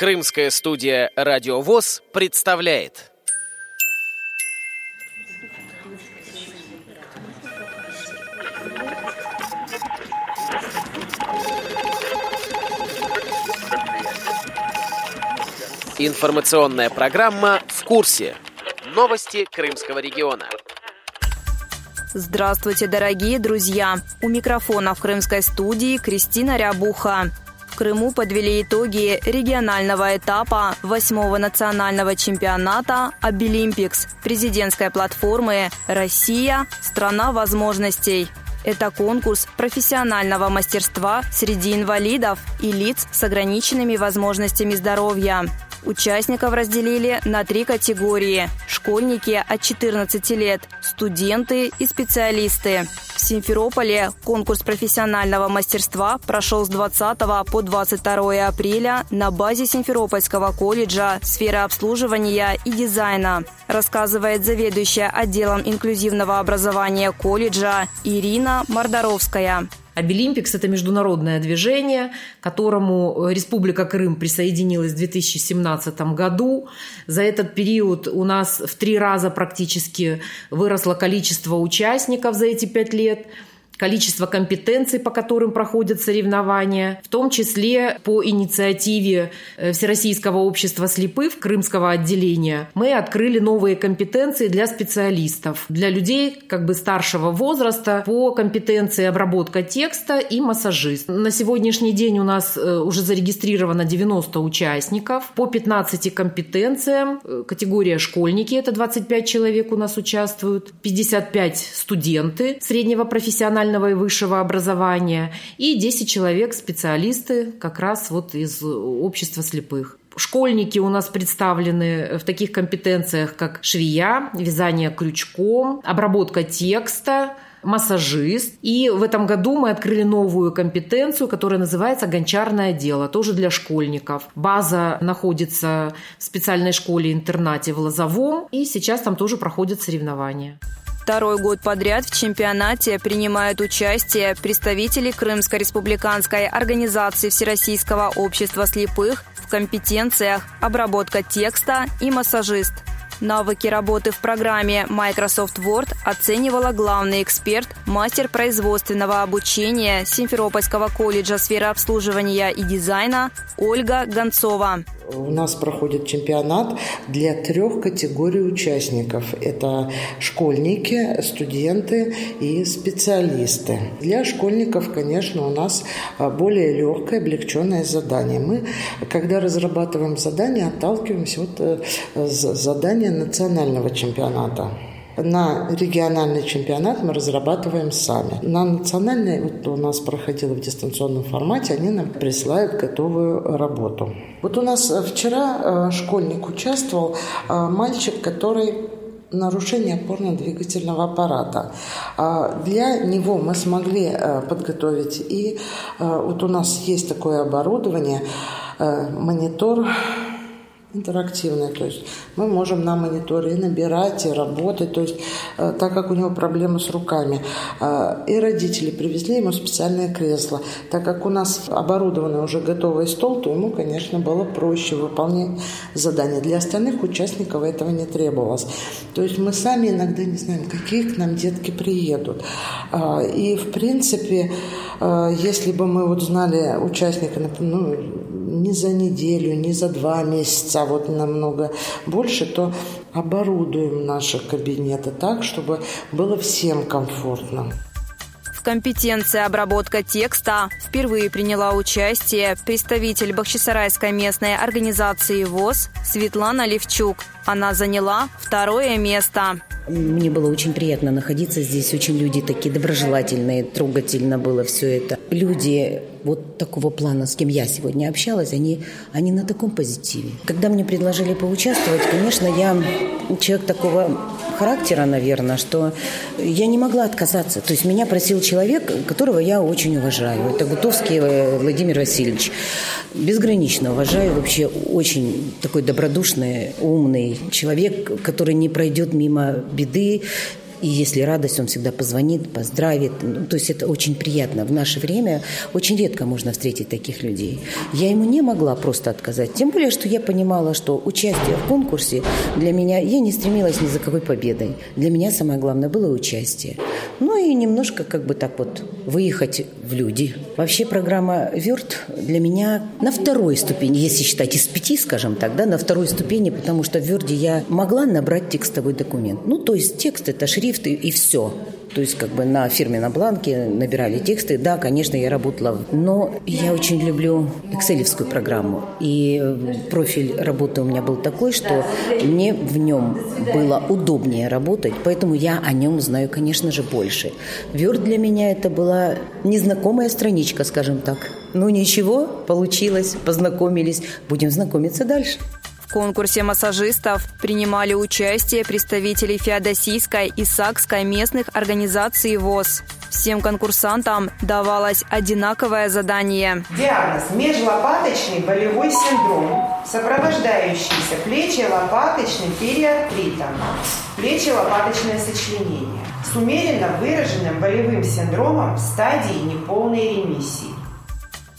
Крымская студия «Радиовоз» представляет. Информационная программа «В курсе». Новости Крымского региона. Здравствуйте, дорогие друзья! У микрофона в крымской студии Кристина Рябуха. Крыму подвели итоги регионального этапа восьмого национального чемпионата «Обилимпикс» президентской платформы «Россия – страна возможностей». Это конкурс профессионального мастерства среди инвалидов и лиц с ограниченными возможностями здоровья. Участников разделили на три категории – школьники от 14 лет, студенты и специалисты. В Симферополе конкурс профессионального мастерства прошел с 20 по 22 апреля на базе Симферопольского колледжа сферы обслуживания и дизайна, рассказывает заведующая отделом инклюзивного образования колледжа Ирина Мордоровская. Обилимпикс – это международное движение, которому Республика Крым присоединилась в 2017 году. За этот период у нас в три раза практически выросло количество участников за эти пять лет – количество компетенций, по которым проходят соревнования, в том числе по инициативе э, Всероссийского общества слепых Крымского отделения. Мы открыли новые компетенции для специалистов, для людей как бы старшего возраста по компетенции обработка текста и массажист. На сегодняшний день у нас э, уже зарегистрировано 90 участников по 15 компетенциям. Э, категория школьники, это 25 человек у нас участвуют, 55 студенты среднего профессионального профессионального и высшего образования, и 10 человек специалисты как раз вот из общества слепых. Школьники у нас представлены в таких компетенциях, как швея, вязание крючком, обработка текста, массажист. И в этом году мы открыли новую компетенцию, которая называется «Гончарное дело», тоже для школьников. База находится в специальной школе-интернате в Лозовом, и сейчас там тоже проходят соревнования. Второй год подряд в чемпионате принимают участие представители Крымской республиканской организации Всероссийского общества слепых в компетенциях обработка текста и массажист – Навыки работы в программе Microsoft Word оценивала главный эксперт, мастер производственного обучения Симферопольского колледжа сферы обслуживания и дизайна Ольга Гонцова. У нас проходит чемпионат для трех категорий участников. Это школьники, студенты и специалисты. Для школьников, конечно, у нас а, более легкое, облегченное задание. Мы, когда разрабатываем задание, отталкиваемся от э, задания национального чемпионата. На региональный чемпионат мы разрабатываем сами. На национальный, вот у нас проходило в дистанционном формате, они нам присылают готовую работу. Вот у нас э, вчера э, школьник участвовал, э, мальчик, который нарушение опорно-двигательного аппарата. А для него мы смогли подготовить и вот у нас есть такое оборудование, монитор интерактивная, то есть мы можем на мониторе и набирать, и работать, то есть э, так как у него проблемы с руками. Э, и родители привезли ему специальное кресло. Так как у нас оборудованный уже готовый стол, то ему, конечно, было проще выполнять задания. Для остальных участников этого не требовалось. То есть мы сами иногда не знаем, какие к нам детки приедут. Э, и, в принципе, если бы мы вот знали участника, ну, не за неделю, не за два месяца, а вот намного больше, то оборудуем наши кабинеты так, чтобы было всем комфортно. В компетенции обработка текста впервые приняла участие представитель Бахчисарайской местной организации ВОЗ Светлана Левчук. Она заняла второе место. Мне было очень приятно находиться здесь. Очень люди такие доброжелательные, трогательно было все это. Люди вот такого плана, с кем я сегодня общалась, они, они на таком позитиве. Когда мне предложили поучаствовать, конечно, я человек такого характера, наверное, что я не могла отказаться. То есть меня просил человек, которого я очень уважаю. Это Гутовский Владимир Васильевич. Безгранично уважаю. Вообще очень такой добродушный, умный человек, который не пройдет мимо беды, И если радость, он всегда позвонит, поздравит. Ну, то есть это очень приятно. В наше время очень редко можно встретить таких людей. Я ему не могла просто отказать. Тем более, что я понимала, что участие в конкурсе для меня... Я не стремилась ни за какой победой. Для меня самое главное было участие. Ну и немножко как бы так вот выехать в люди. Вообще программа «Верт» для меня на второй ступени, если считать из пяти, скажем так, да, на второй ступени, потому что в «Верде» я могла набрать текстовой документ. Ну, то есть текст – это шрифт и, и все. То есть как бы на фирменном бланке набирали тексты. Да, конечно, я работала, но я очень люблю экселевскую программу. И профиль работы у меня был такой, что мне в нем было удобнее работать, поэтому я о нем знаю, конечно же, больше. Word для меня это была незнакомая страничка, скажем так. Ну ничего, получилось, познакомились, будем знакомиться дальше. Конкурсе массажистов принимали участие представители Феодосийской и Сакской местных организаций ВОЗ. Всем конкурсантам давалось одинаковое задание. Диагноз – межлопаточный болевой синдром, сопровождающийся плечи-лопаточным периартритом, плечи-лопаточное сочленение с умеренно выраженным болевым синдромом в стадии неполной ремиссии.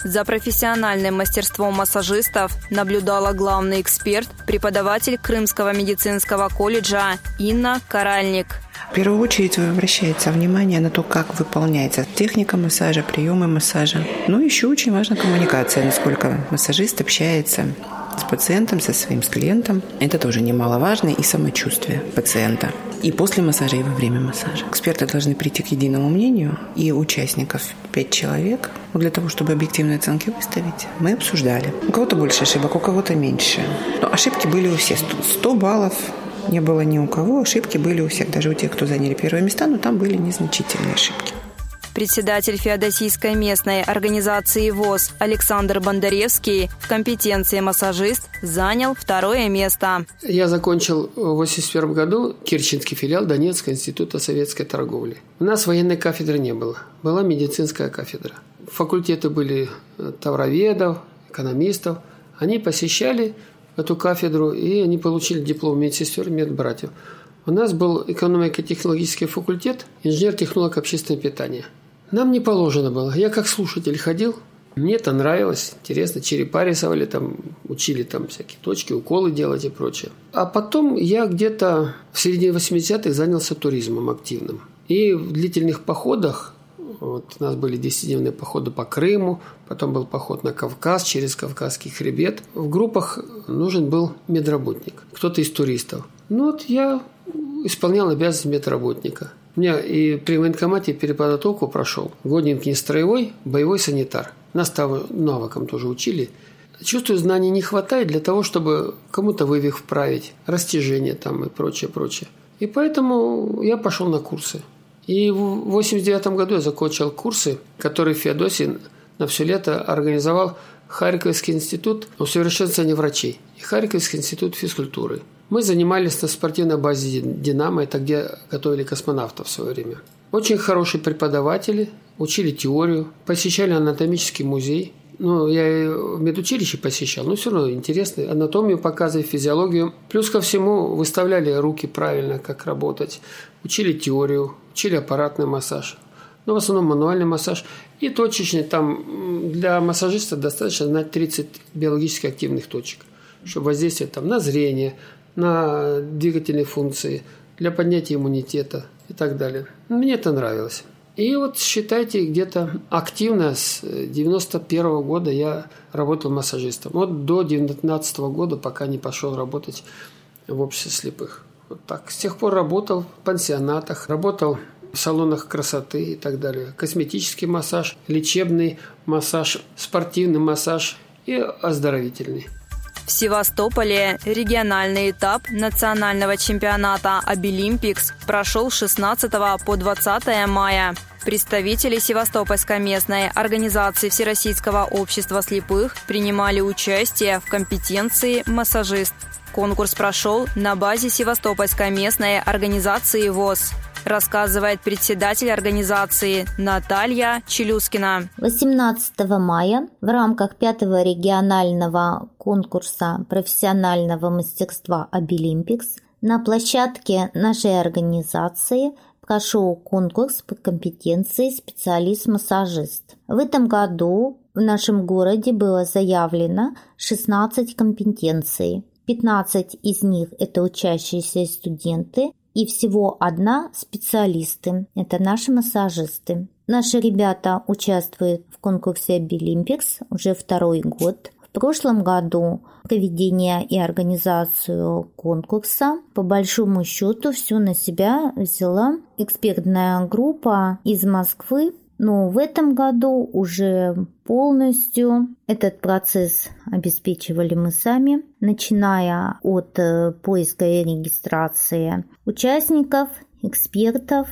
За профессиональным мастерством массажистов наблюдала главный эксперт, преподаватель Крымского медицинского колледжа Инна Каральник. В первую очередь обращается внимание на то, как выполняется техника массажа, приемы массажа. Но еще очень важна коммуникация, насколько массажист общается с пациентом, со своим с клиентом. Это тоже немаловажно и самочувствие пациента. И после массажа, и во время массажа. Эксперты должны прийти к единому мнению, и участников пять человек. для того, чтобы объективные оценки выставить, мы обсуждали. У кого-то больше ошибок, у кого-то меньше. Но ошибки были у всех. 100 баллов не было ни у кого, ошибки были у всех, даже у тех, кто заняли первые места, но там были незначительные ошибки. Председатель Феодосийской местной организации ВОЗ Александр Бондаревский в компетенции массажист занял второе место. Я закончил в 1981 году Керченский филиал Донецкого института советской торговли. У нас военной кафедры не было, была медицинская кафедра. Факультеты были э, товароведов, экономистов. Они посещали эту кафедру, и они получили диплом медсестер и медбратьев. У нас был экономико-технологический факультет, инженер-технолог общественного питания – нам не положено было. Я как слушатель ходил, мне это нравилось, интересно, черепа рисовали, там, учили там всякие точки, уколы делать и прочее. А потом я где-то в середине 80-х занялся туризмом активным. И в длительных походах, вот у нас были 10-дневные походы по Крыму, потом был поход на Кавказ через Кавказский хребет. В группах нужен был медработник, кто-то из туристов. Ну вот я исполнял обязанность медработника – у меня и при военкомате переподготовку прошел. Годненький строевой, боевой санитар. Нас там навыкам тоже учили. Чувствую, знаний не хватает для того, чтобы кому-то вывих вправить, растяжение там и прочее, прочее. И поэтому я пошел на курсы. И в 89 году я закончил курсы, которые Феодосий на все лето организовал Харьковский институт усовершенствования врачей и Харьковский институт физкультуры. Мы занимались на спортивной базе «Динамо», это где готовили космонавтов в свое время. Очень хорошие преподаватели, учили теорию, посещали анатомический музей. Ну, я в медучилище посещал, но все равно интересно. Анатомию показывали, физиологию. Плюс ко всему выставляли руки правильно, как работать. Учили теорию, учили аппаратный массаж. Ну, в основном мануальный массаж. И точечный, там для массажиста достаточно знать 30 биологически активных точек, чтобы воздействовать там, на зрение, на двигательные функции, для поднятия иммунитета и так далее. Мне это нравилось. И вот считайте, где-то активно с 91 года я работал массажистом. Вот до 19 года, пока не пошел работать в обществе слепых. Вот так. С тех пор работал в пансионатах, работал в салонах красоты и так далее. Косметический массаж, лечебный массаж, спортивный массаж и оздоровительный. В Севастополе региональный этап национального чемпионата «Обилимпикс» прошел с 16 по 20 мая. Представители Севастопольской местной организации Всероссийского общества слепых принимали участие в компетенции «Массажист». Конкурс прошел на базе Севастопольской местной организации ВОЗ рассказывает председатель организации Наталья Челюскина. 18 мая в рамках пятого регионального конкурса профессионального мастерства «Абилимпикс» на площадке нашей организации прошел конкурс по компетенции специалист-массажист. В этом году в нашем городе было заявлено 16 компетенций. 15 из них – это учащиеся студенты, и всего одна – специалисты. Это наши массажисты. Наши ребята участвуют в конкурсе Абилимпикс уже второй год. В прошлом году проведение и организацию конкурса по большому счету все на себя взяла экспертная группа из Москвы но в этом году уже полностью этот процесс обеспечивали мы сами, начиная от э, поиска и регистрации участников, экспертов,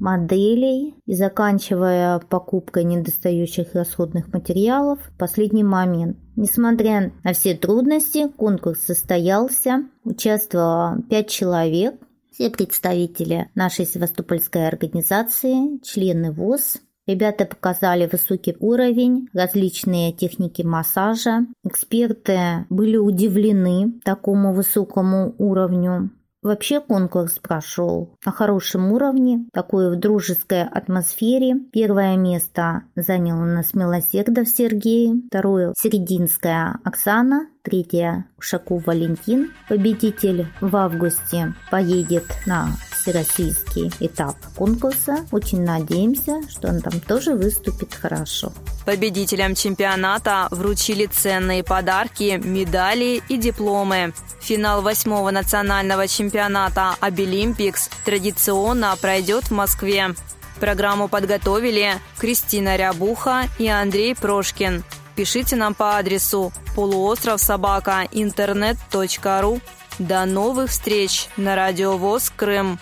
моделей и заканчивая покупкой недостающих расходных материалов в последний момент. Несмотря на все трудности, конкурс состоялся, участвовало 5 человек, все представители нашей Севастопольской организации, члены ВОЗ, Ребята показали высокий уровень, различные техники массажа. Эксперты были удивлены такому высокому уровню. Вообще конкурс прошел на хорошем уровне, такой в дружеской атмосфере. Первое место занял у нас Милосердов Сергей, второе Серединская Оксана, третье Ушаков Валентин. Победитель в августе поедет на всероссийский этап конкурса. Очень надеемся, что он там тоже выступит хорошо. Победителям чемпионата вручили ценные подарки, медали и дипломы. Финал восьмого национального чемпионата «Обилимпикс» традиционно пройдет в Москве. Программу подготовили Кристина Рябуха и Андрей Прошкин. Пишите нам по адресу полуостров собака интернет.ру. До новых встреч на радиовоз Крым.